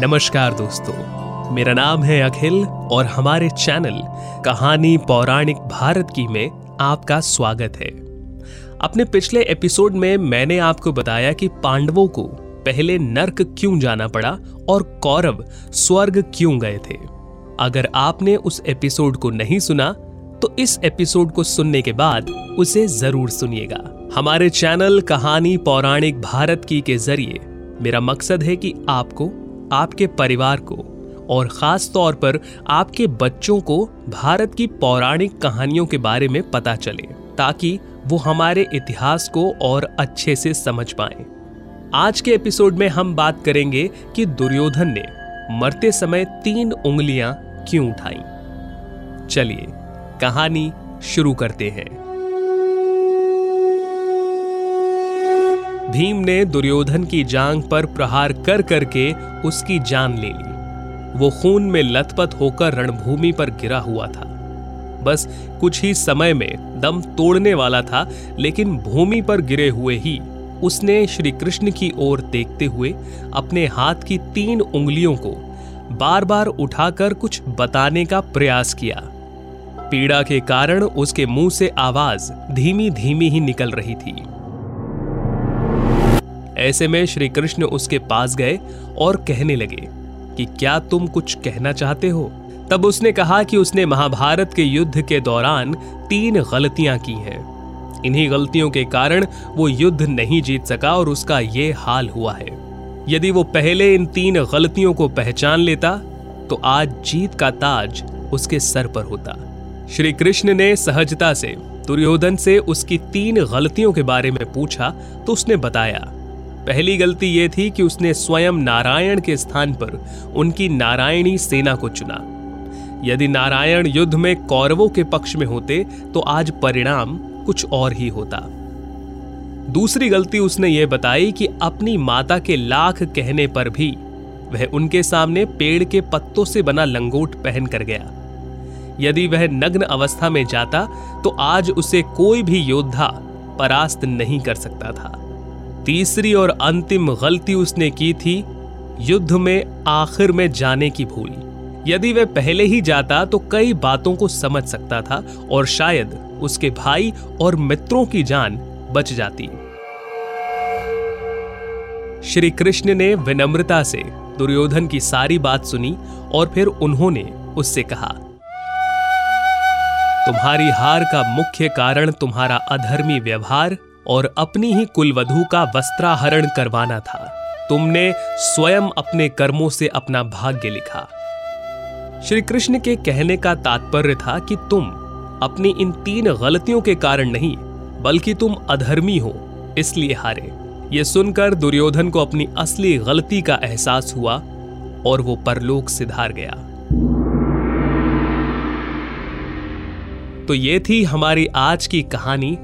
नमस्कार दोस्तों, मेरा नाम है अखिल और हमारे चैनल कहानी पौराणिक भारत की में आपका स्वागत है। अपने पिछले एपिसोड में मैंने आपको बताया कि पांडवों को पहले नर्क क्यों जाना पड़ा और कौरव स्वर्ग क्यों गए थे। अगर आपने उस एपिसोड को नहीं सुना तो इस एपिसोड को सुनने के बाद उसे ज़रूर सुनिएगा। हमारे चैनल कहानी पौराणिक भारत की के ज़रिए मेरा मकसद है कि आपको आपके परिवार को और खास तौर पर आपके बच्चों को भारत की पौराणिक कहानियों के बारे में पता चले, ताकि वो हमारे इतिहास को और अच्छे से समझ पाए। आज के एपिसोड में हम बात करेंगे कि दुर्योधन ने मरते समय तीन उंगलियाँ क्यों उठाई। चलिए, कहानी शुरू करते हैं। भीम ने दुर्योधन की जांग पर प्रहार कर करके उसकी जान ले ली। वो खून में लथपथ होकर रणभूमि पर गिरा हुआ था। बस कुछ ही समय में दम तोड़ने वाला था, लेकिन भूमि पर गिरे हुए ही उसने श्री कृष्ण की ओर देखते हुए अपने हाथ की तीन उंगलियों को बार बार उठाकर कुछ बताने का प्रयास किया। पीड़ा के कारण उसके मुँह से आवाज़ धीमी धीमी ही निकल रही थी। ऐसे में श्री कृष्ण उसके पास गए और कहने लगे कि क्या तुम कुछ कहना चाहते हो? तब उसने कहा कि उसने महाभारत के युद्ध के दौरान तीन गलतियाँ की हैं। इन्हीं गलतियों के कारण वो युद्ध नहीं जीत सका और उसका ये हाल हुआ है। यदि वो पहले इन तीन गलतियों को पहचान लेता तो आज जीत का ताज उसके सर पर होता। श्री कृष्ण ने सहजता से, दुर्योधन से उसकी तीन गलतियों के बारे में पूछा तो उसने बताया पहली गलती यह थी कि उसने स्वयं नारायण के स्थान पर उनकी नारायणी सेना को चुना। यदि नारायण युद्ध में कौरवों के पक्ष में होते तो आज परिणाम कुछ और ही होता। दूसरी गलती उसने यह बताई कि अपनी माता के लाख कहने पर भी वह उनके सामने पेड़ के पत्तों से बना लंगोट पहन कर गया। यदि वह नग्न अवस्था में जाता तो आज उसे कोई भी योद्धा परास्त नहीं कर सकता था। तीसरी और अंतिम गलती उसने की थी, युद्ध में आखिर में जाने की भूल। यदि वह पहले ही जाता तो कई बातों को समझ सकता था, और शायद उसके भाई और मित्रों की जान बच जाती। श्री कृष्ण ने विनम्रता से दुर्योधन की सारी बात सुनी, और फिर उन्होंने उससे कहा, तुम्हारी हार का मुख्य कारण तुम्हारा अधर्मी व्यवहार और अपनी ही कुलवधु का वस्त्राहरण करवाना था। तुमने स्वयं अपने कर्मों से अपना भाग्य लिखा। श्री कृष्ण के कहने का तात्पर्य था कि तुम अपनी इन तीन गलतियों के कारण नहीं, बल्कि तुम अधर्मी हो, इसलिए हारे। ये सुनकर दुर्योधन को अपनी असली गलती का एहसास हुआ और वो परलोक सिधार गया। तो ये थी हमारी आज की कहानी।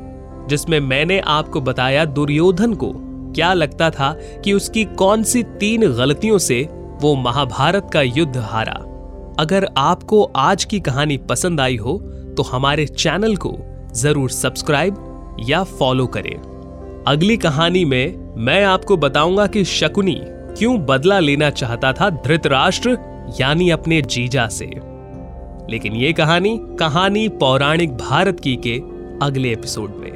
जिसमें मैंने आपको बताया दुर्योधन को। क्या लगता था कि उसकी कौन सी तीन गलतियों से वो महाभारत का युद्ध हारा? अगर आपको आज की कहानी पसंद आई हो तो हमारे चैनल को ज़रूर सब्सक्राइब या फॉलो करें। अगली कहानी में मैं आपको बताऊँगा कि शकुनी क्यों बदला लेना चाहता था धृतराष्ट्र, यानी अपने जीजा से। लेकिन ये कहानी कहानी पौराणिक भारत की के अगले एपिसोड में।